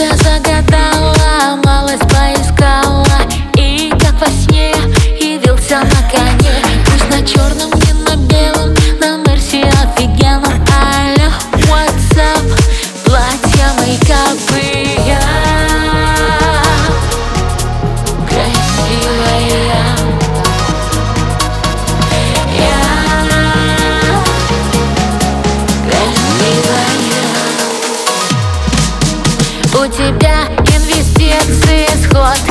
тебя загадал сердце исход.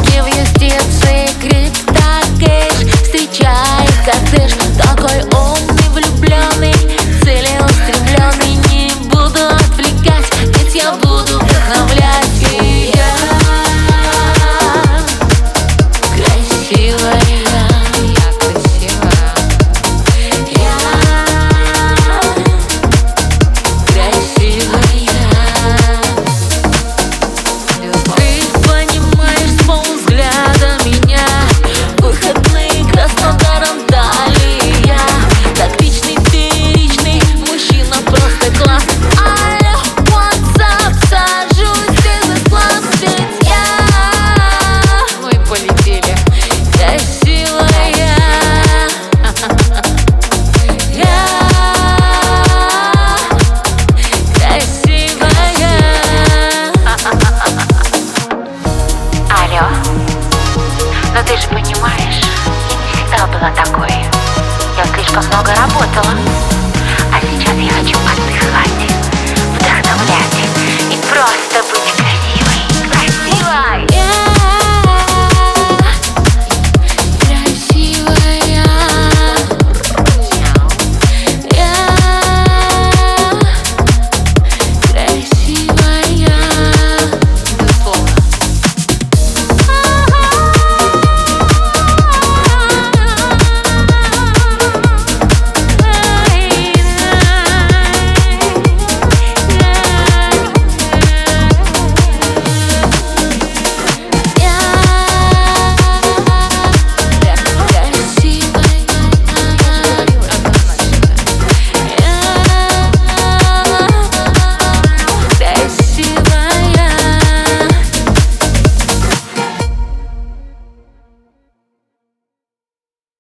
понимаешь, всегда была такой. Я слишком много работала.